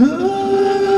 Ah.